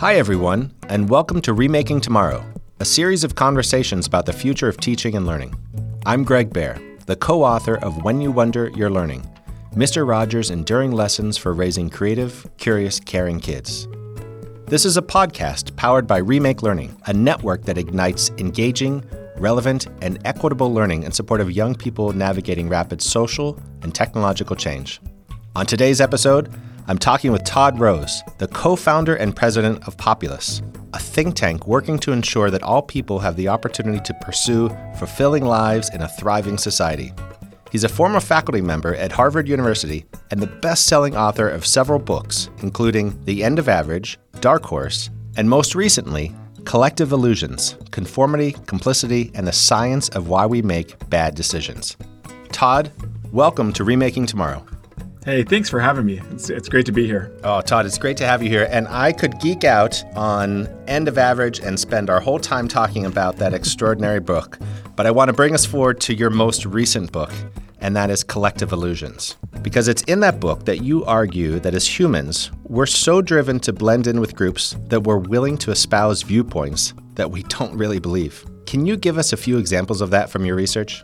Hi, everyone, and welcome to Remaking Tomorrow, a series of conversations about the future of teaching and learning. I'm Gregg Behr, the co author of When You Wonder, You're Learning Mr. Rogers' Enduring Lessons for Raising Creative, Curious, Caring Kids. This is a podcast powered by Remake Learning, a network that ignites engaging, relevant, and equitable learning in support of young people navigating rapid social and technological change. On today's episode, I'm talking with Todd Rose, the co founder and president of Populace, a think tank working to ensure that all people have the opportunity to pursue fulfilling lives in a thriving society. He's a former faculty member at Harvard University and the best selling author of several books, including The End of Average, Dark Horse, and most recently, Collective Illusions Conformity, Complicity, and the Science of Why We Make Bad Decisions. Todd, welcome to Remaking Tomorrow. Hey, thanks for having me. It's, it's great to be here. Oh, Todd, it's great to have you here. And I could geek out on End of Average and spend our whole time talking about that extraordinary book. But I want to bring us forward to your most recent book, and that is Collective Illusions. Because it's in that book that you argue that as humans, we're so driven to blend in with groups that we're willing to espouse viewpoints that we don't really believe. Can you give us a few examples of that from your research?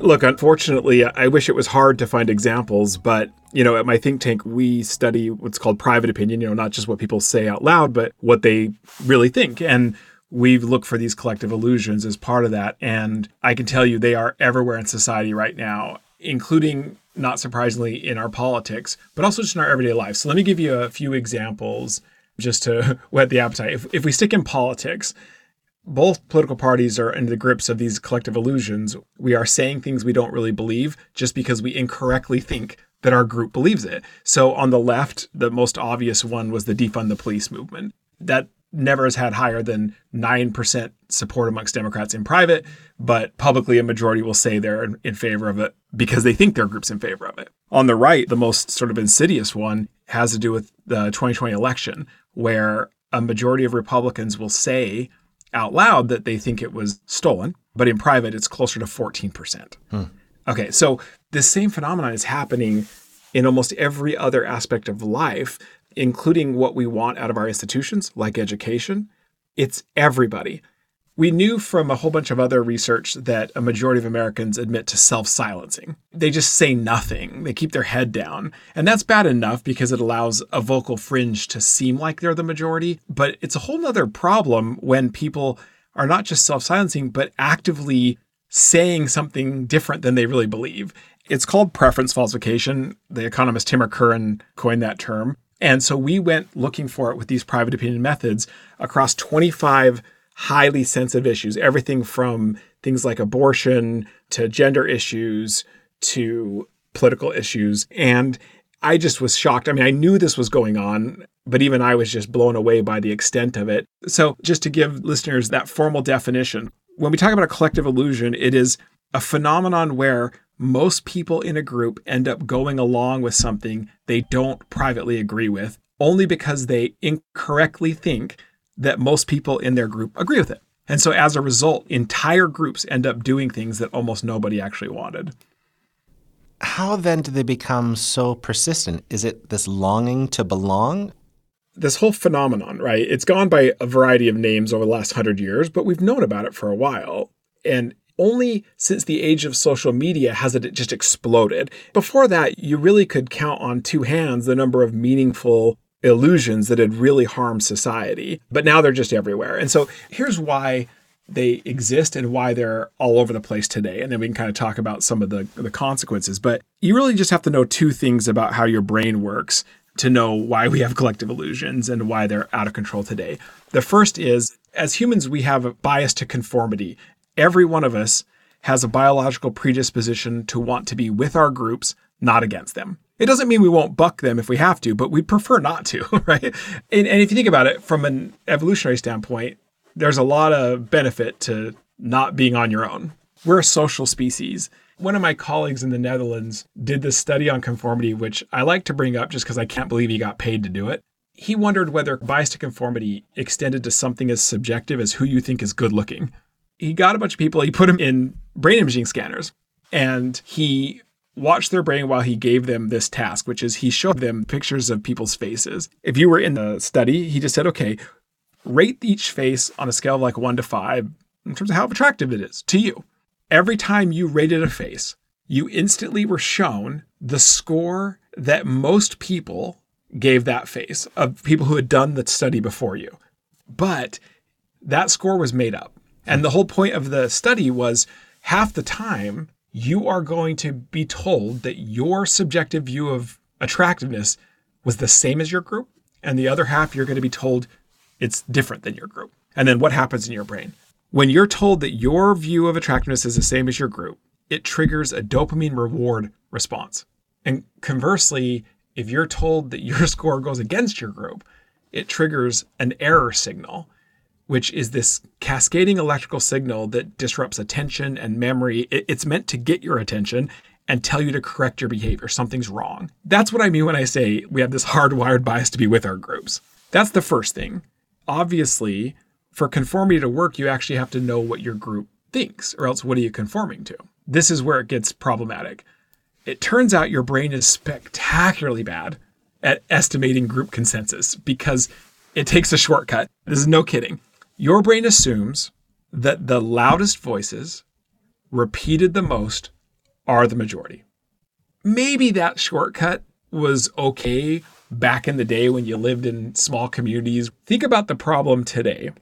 Look, unfortunately, I wish it was hard to find examples, but you know, at my think tank, we study what's called private opinion, you know, not just what people say out loud, but what they really think. And we look for these collective illusions as part of that. And I can tell you they are everywhere in society right now, including, not surprisingly, in our politics, but also just in our everyday life. So let me give you a few examples just to whet the appetite. If, if we stick in politics, both political parties are in the grips of these collective illusions. We are saying things we don't really believe just because we incorrectly think that our group believes it. So on the left, the most obvious one was the defund the police movement. That never has had higher than 9% support amongst Democrats in private, but publicly a majority will say they're in favor of it because they think their group's in favor of it. On the right, the most sort of insidious one has to do with the 2020 election, where a majority of Republicans will say out loud that they think it was stolen, but in private, it's closer to 14%. Hmm. Okay, so this same phenomenon is happening in almost every other aspect of life, including what we want out of our institutions, like education. It's everybody. We knew from a whole bunch of other research that a majority of Americans admit to self silencing. They just say nothing, they keep their head down. And that's bad enough because it allows a vocal fringe to seem like they're the majority. But it's a whole other problem when people are not just self silencing, but actively saying something different than they really believe. It's called preference falsification. The economist Timur Kuran coined that term. And so we went looking for it with these private opinion methods across 25 highly sensitive issues, everything from things like abortion to gender issues to political issues. And I just was shocked. I mean, I knew this was going on, but even I was just blown away by the extent of it. So, just to give listeners that formal definition, when we talk about a collective illusion, it is a phenomenon where most people in a group end up going along with something they don't privately agree with only because they incorrectly think that most people in their group agree with it. And so as a result, entire groups end up doing things that almost nobody actually wanted. How then do they become so persistent? Is it this longing to belong? This whole phenomenon, right? It's gone by a variety of names over the last hundred years, but we've known about it for a while. And only since the age of social media has it just exploded. Before that, you really could count on two hands the number of meaningful illusions that had really harmed society. But now they're just everywhere. And so here's why they exist and why they're all over the place today. And then we can kind of talk about some of the, the consequences. But you really just have to know two things about how your brain works to know why we have collective illusions and why they're out of control today. The first is as humans, we have a bias to conformity every one of us has a biological predisposition to want to be with our groups, not against them. It doesn't mean we won't buck them if we have to, but we'd prefer not to, right? And, and if you think about it from an evolutionary standpoint, there's a lot of benefit to not being on your own. We're a social species. One of my colleagues in the Netherlands did this study on conformity, which I like to bring up just because I can't believe he got paid to do it. He wondered whether bias to conformity extended to something as subjective as who you think is good looking he got a bunch of people, he put them in brain imaging scanners, and he watched their brain while he gave them this task, which is he showed them pictures of people's faces. If you were in the study, he just said, okay, rate each face on a scale of like one to five in terms of how attractive it is to you. Every time you rated a face, you instantly were shown the score that most people gave that face of people who had done the study before you. But that score was made up. And the whole point of the study was half the time you are going to be told that your subjective view of attractiveness was the same as your group. And the other half, you're going to be told it's different than your group. And then what happens in your brain? When you're told that your view of attractiveness is the same as your group, it triggers a dopamine reward response. And conversely, if you're told that your score goes against your group, it triggers an error signal, which is this cascading electrical signal that disrupts attention and memory. It's meant to get your attention and tell you to correct your behavior. Something's wrong. That's what I mean when I say we have this hardwired bias to be with our groups. That's the first thing. Obviously, for conformity to work, you actually have to know what your group thinks, or else what are you conforming to? This is where it gets problematic. It turns out your brain is spectacularly bad at estimating group consensus because it takes a shortcut. This is no kidding. Your brain assumes that the loudest voices, repeated the most, are the majority. Maybe that shortcut was okay back in the day when you lived in small communities. Think about the problem today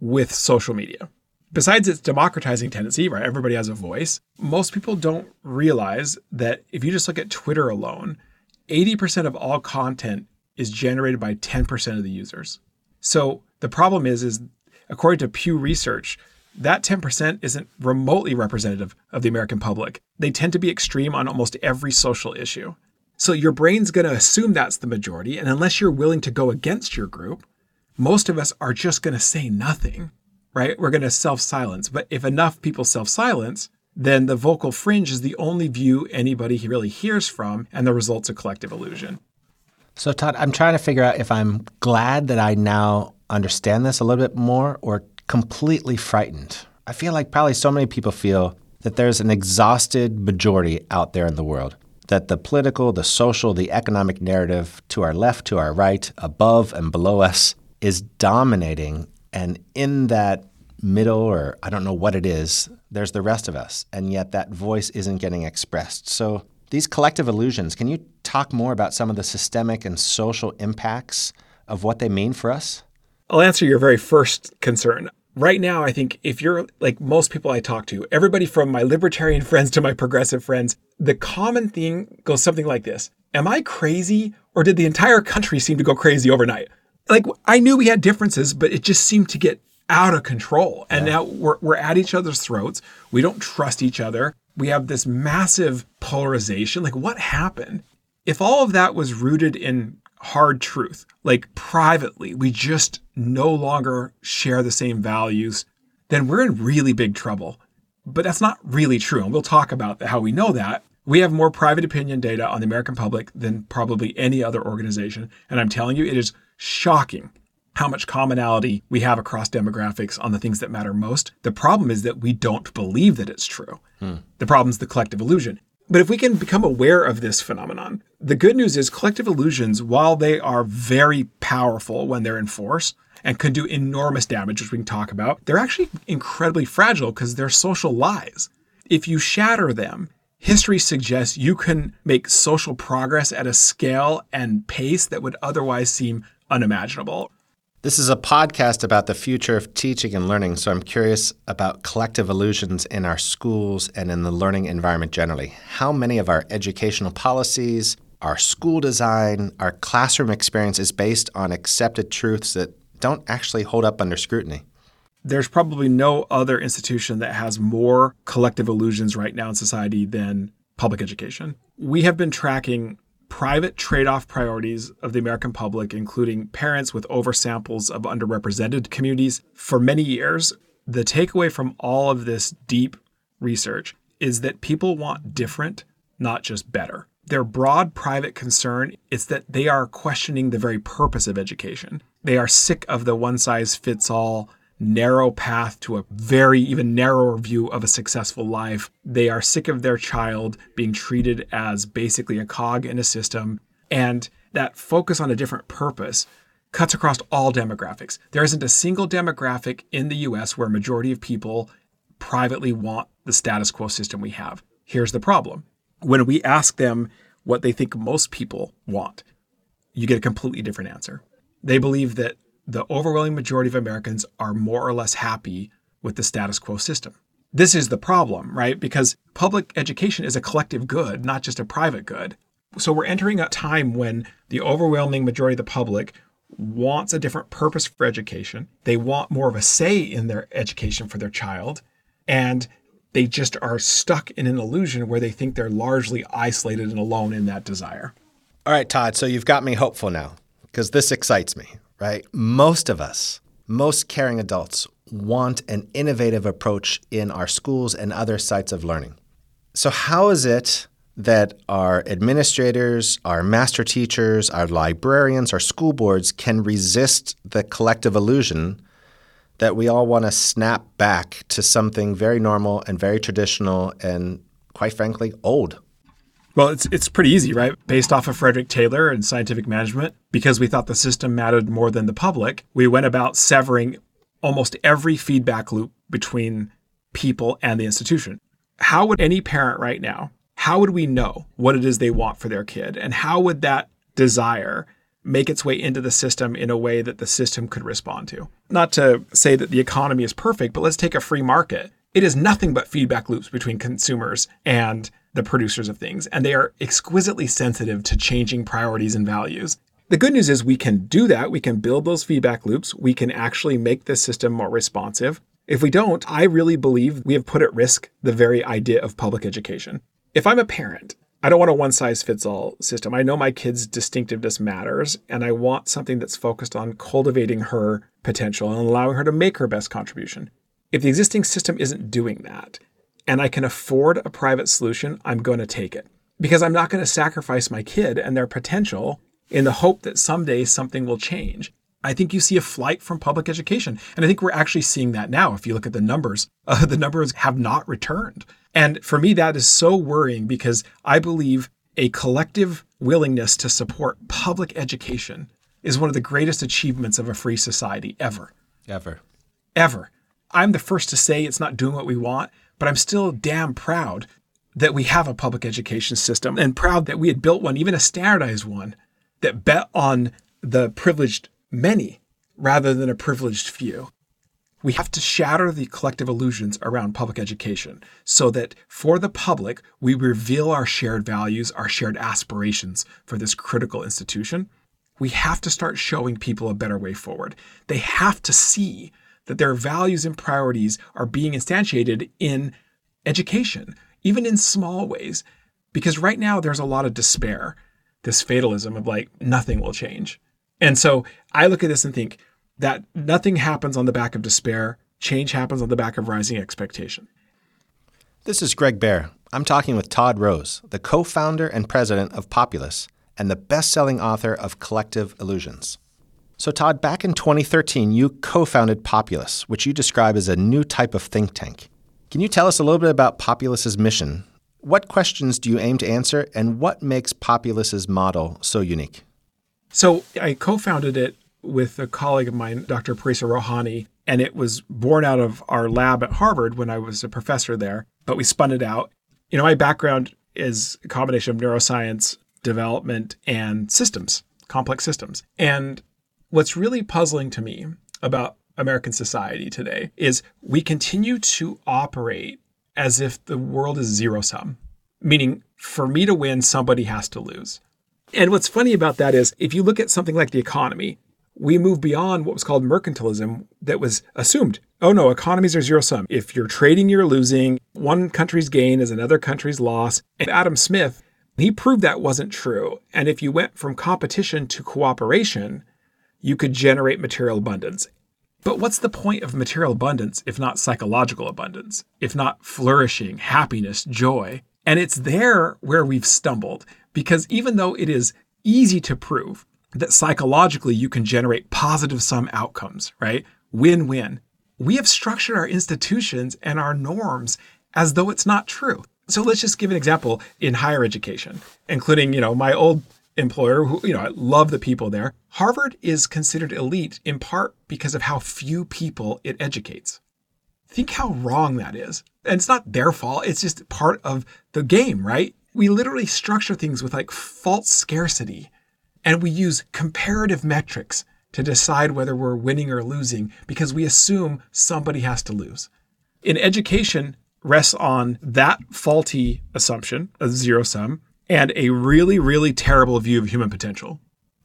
with social media. Besides its democratizing tendency, right? Everybody has a voice. Most people don't realize that if you just look at Twitter alone, 80% of all content is generated by 10% of the users. So the problem is, is according to Pew Research, that 10% isn't remotely representative of the American public. They tend to be extreme on almost every social issue. So your brain's going to assume that's the majority. And unless you're willing to go against your group, most of us are just going to say nothing, right? We're going to self silence. But if enough people self silence, then the vocal fringe is the only view anybody really hears from, and the result's a collective illusion. So, Todd, I'm trying to figure out if I'm glad that I now understand this a little bit more or completely frightened. I feel like probably so many people feel that there's an exhausted majority out there in the world, that the political, the social, the economic narrative to our left, to our right, above and below us is dominating. And in that middle, or I don't know what it is, there's the rest of us. And yet that voice isn't getting expressed. So, these collective illusions, can you talk more about some of the systemic and social impacts of what they mean for us? I'll answer your very first concern. Right now, I think if you're like most people I talk to, everybody from my libertarian friends to my progressive friends, the common thing goes something like this Am I crazy or did the entire country seem to go crazy overnight? Like, I knew we had differences, but it just seemed to get out of control. And yeah. now we're, we're at each other's throats. We don't trust each other. We have this massive polarization. Like, what happened? If all of that was rooted in hard truth. Like privately, we just no longer share the same values, then we're in really big trouble. But that's not really true. And we'll talk about how we know that. We have more private opinion data on the American public than probably any other organization. And I'm telling you, it is shocking how much commonality we have across demographics on the things that matter most. The problem is that we don't believe that it's true. Hmm. The problem is the collective illusion. But if we can become aware of this phenomenon, the good news is collective illusions, while they are very powerful when they're in force and can do enormous damage, which we can talk about, they're actually incredibly fragile because they're social lies. If you shatter them, history suggests you can make social progress at a scale and pace that would otherwise seem unimaginable. This is a podcast about the future of teaching and learning, so I'm curious about collective illusions in our schools and in the learning environment generally. How many of our educational policies, our school design, our classroom experience is based on accepted truths that don't actually hold up under scrutiny? There's probably no other institution that has more collective illusions right now in society than public education. We have been tracking private trade off priorities of the American public, including parents with oversamples of underrepresented communities, for many years. The takeaway from all of this deep research is that people want different, not just better. Their broad private concern is that they are questioning the very purpose of education. They are sick of the one size fits all narrow path to a very even narrower view of a successful life. They are sick of their child being treated as basically a cog in a system. And that focus on a different purpose cuts across all demographics. There isn't a single demographic in the US where a majority of people privately want the status quo system we have. Here's the problem. When we ask them what they think most people want, you get a completely different answer. They believe that the overwhelming majority of Americans are more or less happy with the status quo system. This is the problem, right? Because public education is a collective good, not just a private good. So we're entering a time when the overwhelming majority of the public wants a different purpose for education. They want more of a say in their education for their child. And they just are stuck in an illusion where they think they're largely isolated and alone in that desire. All right, Todd. So you've got me hopeful now because this excites me, right? Most of us, most caring adults, want an innovative approach in our schools and other sites of learning. So, how is it that our administrators, our master teachers, our librarians, our school boards can resist the collective illusion that we all want to snap back to something very normal and very traditional and, quite frankly, old? Well, it's it's pretty easy, right? Based off of Frederick Taylor and scientific management, because we thought the system mattered more than the public, we went about severing almost every feedback loop between people and the institution. How would any parent right now, how would we know what it is they want for their kid? And how would that desire make its way into the system in a way that the system could respond to? Not to say that the economy is perfect, but let's take a free market. It is nothing but feedback loops between consumers and the producers of things, and they are exquisitely sensitive to changing priorities and values. The good news is we can do that. We can build those feedback loops. We can actually make the system more responsive. If we don't, I really believe we have put at risk the very idea of public education. If I'm a parent, I don't want a one size fits all system. I know my kid's distinctiveness matters, and I want something that's focused on cultivating her potential and allowing her to make her best contribution. If the existing system isn't doing that, and I can afford a private solution, I'm going to take it because I'm not going to sacrifice my kid and their potential in the hope that someday something will change. I think you see a flight from public education. And I think we're actually seeing that now. If you look at the numbers, uh, the numbers have not returned. And for me, that is so worrying because I believe a collective willingness to support public education is one of the greatest achievements of a free society ever. Ever. Ever. I'm the first to say it's not doing what we want, but I'm still damn proud that we have a public education system and proud that we had built one, even a standardized one, that bet on the privileged many rather than a privileged few. We have to shatter the collective illusions around public education so that for the public, we reveal our shared values, our shared aspirations for this critical institution. We have to start showing people a better way forward. They have to see that their values and priorities are being instantiated in education, even in small ways. Because right now there's a lot of despair, this fatalism of like, nothing will change. And so I look at this and think that nothing happens on the back of despair, change happens on the back of rising expectation. This is Gregg Behr. I'm talking with Todd Rose, the co founder and president of Populace and the best selling author of Collective Illusions. So, Todd, back in 2013, you co founded Populace, which you describe as a new type of think tank. Can you tell us a little bit about Populace's mission? What questions do you aim to answer, and what makes Populace's model so unique? So, I co founded it with a colleague of mine, Dr. Parisa Rouhani, and it was born out of our lab at Harvard when I was a professor there, but we spun it out. You know, my background is a combination of neuroscience, development, and systems, complex systems. And What's really puzzling to me about American society today is we continue to operate as if the world is zero sum, meaning for me to win, somebody has to lose. And what's funny about that is if you look at something like the economy, we move beyond what was called mercantilism that was assumed. Oh no, economies are zero sum. If you're trading, you're losing. One country's gain is another country's loss. And Adam Smith, he proved that wasn't true. And if you went from competition to cooperation, you could generate material abundance. But what's the point of material abundance if not psychological abundance, if not flourishing, happiness, joy? And it's there where we've stumbled because even though it is easy to prove that psychologically you can generate positive sum outcomes, right? Win win. We have structured our institutions and our norms as though it's not true. So let's just give an example in higher education, including, you know, my old employer who, you know, I love the people there. Harvard is considered elite in part because of how few people it educates. Think how wrong that is. And it's not their fault, it's just part of the game, right? We literally structure things with like false scarcity and we use comparative metrics to decide whether we're winning or losing because we assume somebody has to lose. In education, rests on that faulty assumption, a zero sum, and a really, really terrible view of human potential.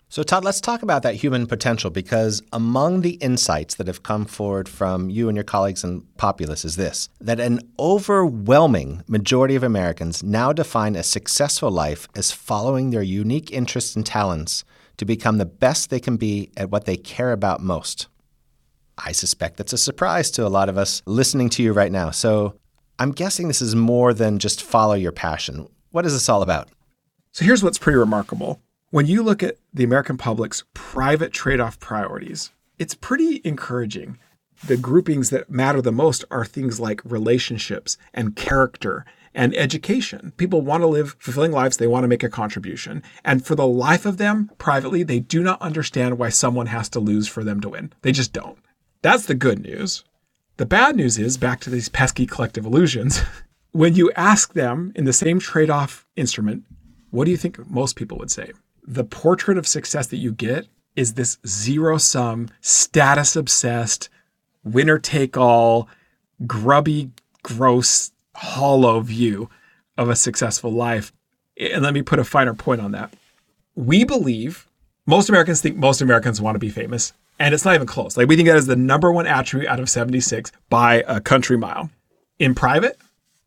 So, Todd, let's talk about that human potential because among the insights that have come forward from you and your colleagues in Populace is this that an overwhelming majority of Americans now define a successful life as following their unique interests and talents to become the best they can be at what they care about most. I suspect that's a surprise to a lot of us listening to you right now. So, I'm guessing this is more than just follow your passion. What is this all about? So, here's what's pretty remarkable when you look at the American public's private trade off priorities, it's pretty encouraging. The groupings that matter the most are things like relationships and character and education. People want to live fulfilling lives, they want to make a contribution. And for the life of them, privately, they do not understand why someone has to lose for them to win. They just don't. That's the good news. The bad news is back to these pesky collective illusions. when you ask them in the same trade off instrument, what do you think most people would say? the portrait of success that you get is this zero sum, status obsessed, winner take all, grubby, gross, hollow view of a successful life. And let me put a finer point on that. We believe most Americans think most Americans want to be famous, and it's not even close. Like we think that is the number one attribute out of 76 by a country mile. In private,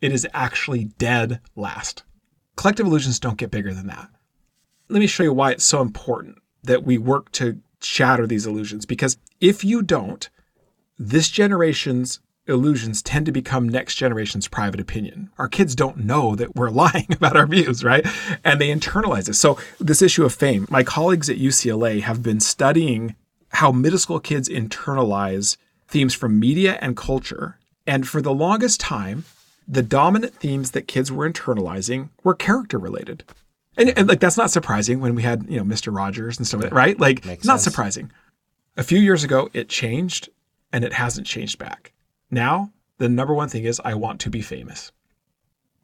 it is actually dead last. Collective illusions don't get bigger than that let me show you why it's so important that we work to shatter these illusions. Because if you don't, this generation's illusions tend to become next generation's private opinion. Our kids don't know that we're lying about our views, right? And they internalize it. So, this issue of fame, my colleagues at UCLA have been studying how middle school kids internalize themes from media and culture. And for the longest time, the dominant themes that kids were internalizing were character related. And, and, like that's not surprising when we had you know Mr. Rogers and stuff like that, right? Like Makes not sense. surprising. A few years ago, it changed, and it hasn't changed back. Now, the number one thing is I want to be famous,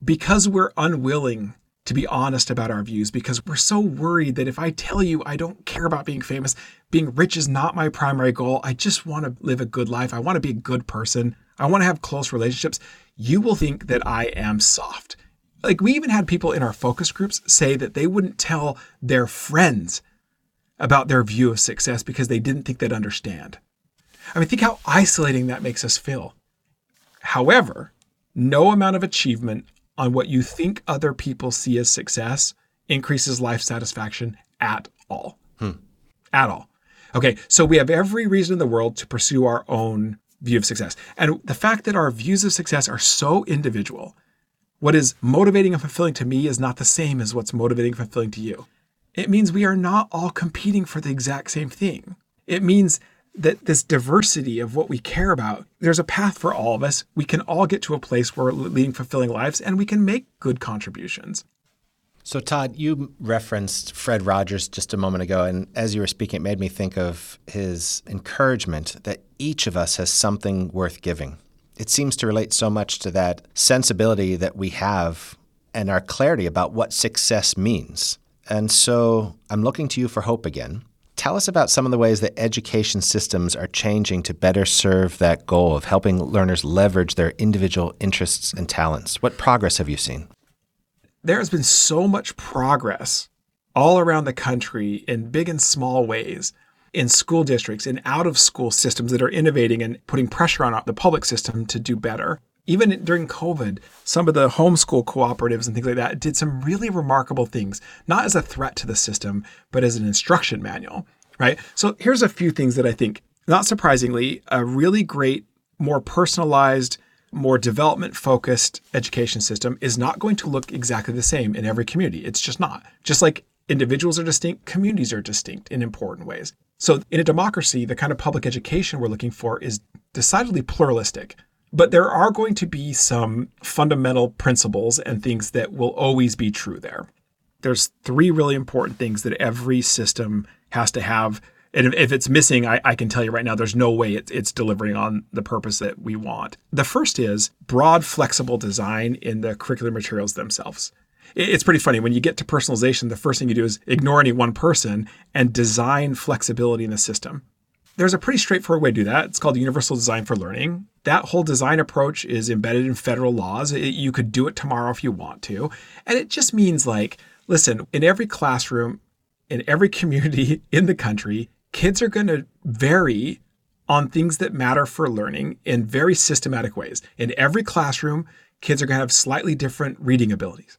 because we're unwilling to be honest about our views because we're so worried that if I tell you I don't care about being famous, being rich is not my primary goal. I just want to live a good life. I want to be a good person. I want to have close relationships. You will think that I am soft like we even had people in our focus groups say that they wouldn't tell their friends about their view of success because they didn't think they'd understand. I mean, think how isolating that makes us feel. However, no amount of achievement on what you think other people see as success increases life satisfaction at all. Hmm. At all. Okay, so we have every reason in the world to pursue our own view of success. And the fact that our views of success are so individual what is motivating and fulfilling to me is not the same as what's motivating and fulfilling to you. It means we are not all competing for the exact same thing. It means that this diversity of what we care about, there's a path for all of us. We can all get to a place where we're leading fulfilling lives and we can make good contributions. So, Todd, you referenced Fred Rogers just a moment ago, and as you were speaking, it made me think of his encouragement that each of us has something worth giving it seems to relate so much to that sensibility that we have and our clarity about what success means. And so I'm looking to you for hope again. Tell us about some of the ways that education systems are changing to better serve that goal of helping learners leverage their individual interests and talents. What progress have you seen? There has been so much progress all around the country in big and small ways in school districts, and out of school systems that are innovating and putting pressure on the public system to do better. Even during COVID, some of the homeschool cooperatives and things like that did some really remarkable things, not as a threat to the system, but as an instruction manual, right? So here's a few things that I think, not surprisingly, a really great, more personalized, more development focused education system is not going to look exactly the same in every community. It's just not. Just like individuals are distinct, communities are distinct in important ways. So, in a democracy, the kind of public education we're looking for is decidedly pluralistic. But there are going to be some fundamental principles and things that will always be true there. there's three really important things that every system has to have. And if it's missing, I, I can tell you right now, there's no way it's, it's delivering on the purpose that we want. The first is broad, flexible design in the curricular materials themselves. It's pretty funny. When you get to personalization, the first thing you do is ignore any one person and design flexibility in the system. There's a pretty straightforward way to do that. It's called Universal Design for Learning. That whole design approach is embedded in federal laws. It, you could do it tomorrow if you want to. And it just means like, listen, in every classroom, in every community in the country, kids are going to vary on things that matter for learning in very systematic ways. In every classroom, kids are going to have slightly different reading abilities,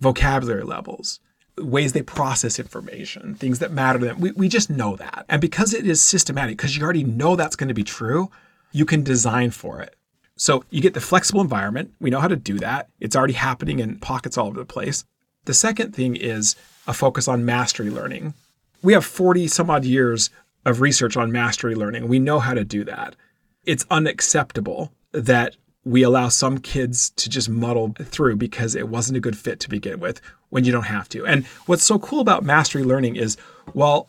vocabulary levels, ways they process information, things that matter to them. We, we just know that. And because it is systematic, because you already know that's going to be true, you can design for it. So you get the flexible environment. We know how to do that. It's already happening in pockets all over the place. The second thing is a focus on mastery learning. We have 40 some odd years of research on mastery learning. We know how to do that. It's unacceptable that we allow some kids to just muddle through because it wasn't a good fit to begin with when you don't have to. And what's so cool about mastery learning is while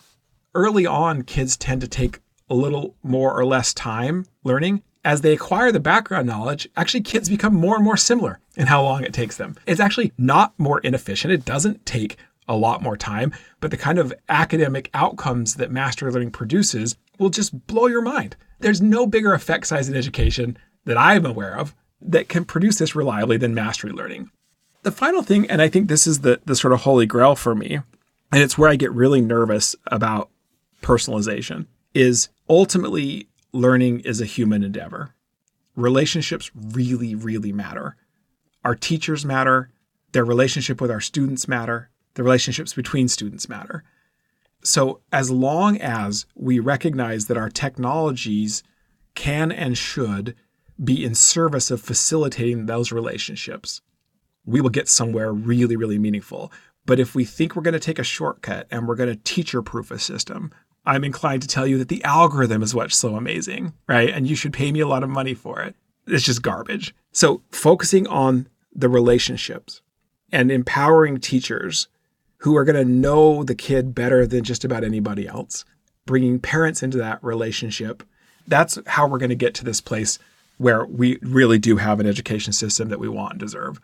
early on kids tend to take a little more or less time learning, as they acquire the background knowledge, actually kids become more and more similar in how long it takes them. It's actually not more inefficient. It doesn't take a lot more time, but the kind of academic outcomes that mastery learning produces will just blow your mind. There's no bigger effect size in education that I'm aware of that can produce this reliably than mastery learning. The final thing, and I think this is the, the sort of holy grail for me, and it's where I get really nervous about personalization, is ultimately learning is a human endeavor. Relationships really, really matter. Our teachers matter. Their relationship with our students matter. The relationships between students matter. So, as long as we recognize that our technologies can and should be in service of facilitating those relationships, we will get somewhere really, really meaningful. But if we think we're going to take a shortcut and we're going to teacher proof a system, I'm inclined to tell you that the algorithm is what's so amazing, right? And you should pay me a lot of money for it. It's just garbage. So, focusing on the relationships and empowering teachers who are going to know the kid better than just about anybody else, bringing parents into that relationship, that's how we're going to get to this place where we really do have an education system that we want and deserve.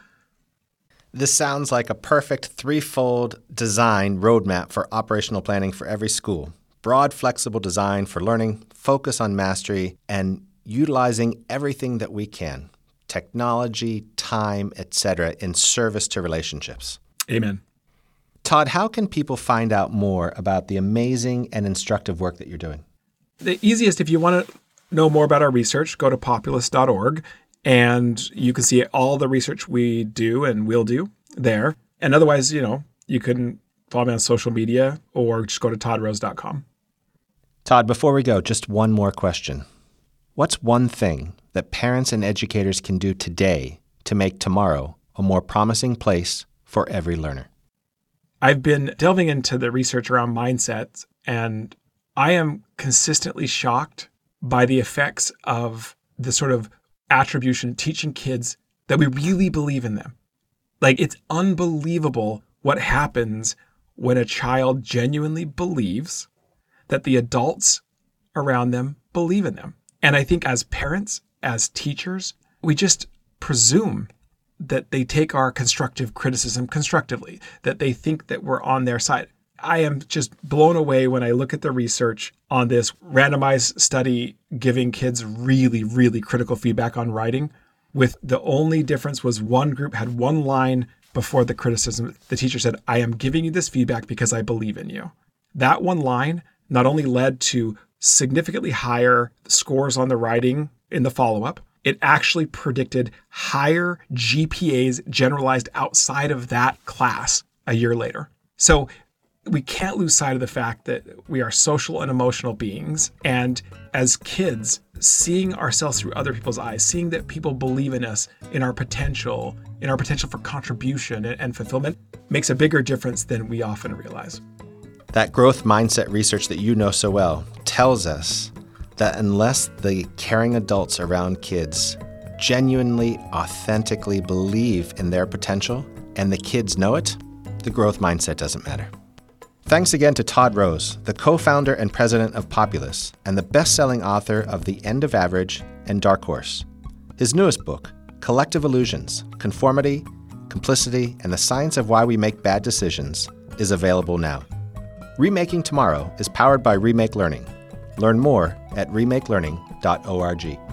This sounds like a perfect threefold design roadmap for operational planning for every school. Broad, flexible design for learning, focus on mastery, and utilizing everything that we can technology, time, etc., in service to relationships. Amen. Todd, how can people find out more about the amazing and instructive work that you're doing? The easiest, if you want to know more about our research, go to populace.org and you can see all the research we do and will do there. And otherwise, you know, you can follow me on social media or just go to toddrose.com. Todd, before we go, just one more question. What's one thing that parents and educators can do today to make tomorrow a more promising place for every learner? I've been delving into the research around mindsets, and I am consistently shocked by the effects of the sort of attribution teaching kids that we really believe in them. Like it's unbelievable what happens when a child genuinely believes that the adults around them believe in them. And I think as parents, as teachers, we just presume that they take our constructive criticism constructively, that they think that we're on their side. I am just blown away when I look at the research on this randomized study giving kids really, really critical feedback on writing. With the only difference was one group had one line before the criticism. The teacher said, I am giving you this feedback because I believe in you. That one line not only led to significantly higher scores on the writing in the follow up, it actually predicted higher GPAs generalized outside of that class a year later. So we can't lose sight of the fact that we are social and emotional beings. And as kids, seeing ourselves through other people's eyes, seeing that people believe in us, in our potential, in our potential for contribution and fulfillment, makes a bigger difference than we often realize. That growth mindset research that you know so well tells us that unless the caring adults around kids genuinely, authentically believe in their potential and the kids know it, the growth mindset doesn't matter. Thanks again to Todd Rose, the co founder and president of Populace, and the best selling author of The End of Average and Dark Horse. His newest book, Collective Illusions Conformity, Complicity, and the Science of Why We Make Bad Decisions, is available now. Remaking Tomorrow is powered by Remake Learning. Learn more at remakelearning.org.